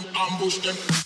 them, ambush them.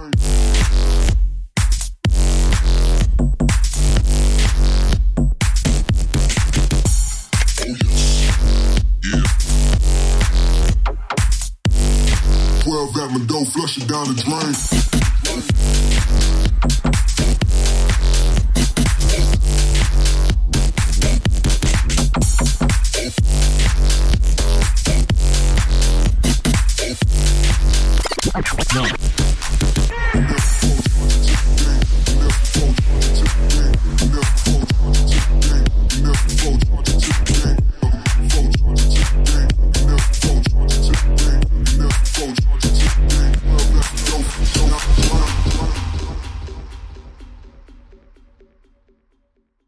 at my door, flush it down the drain.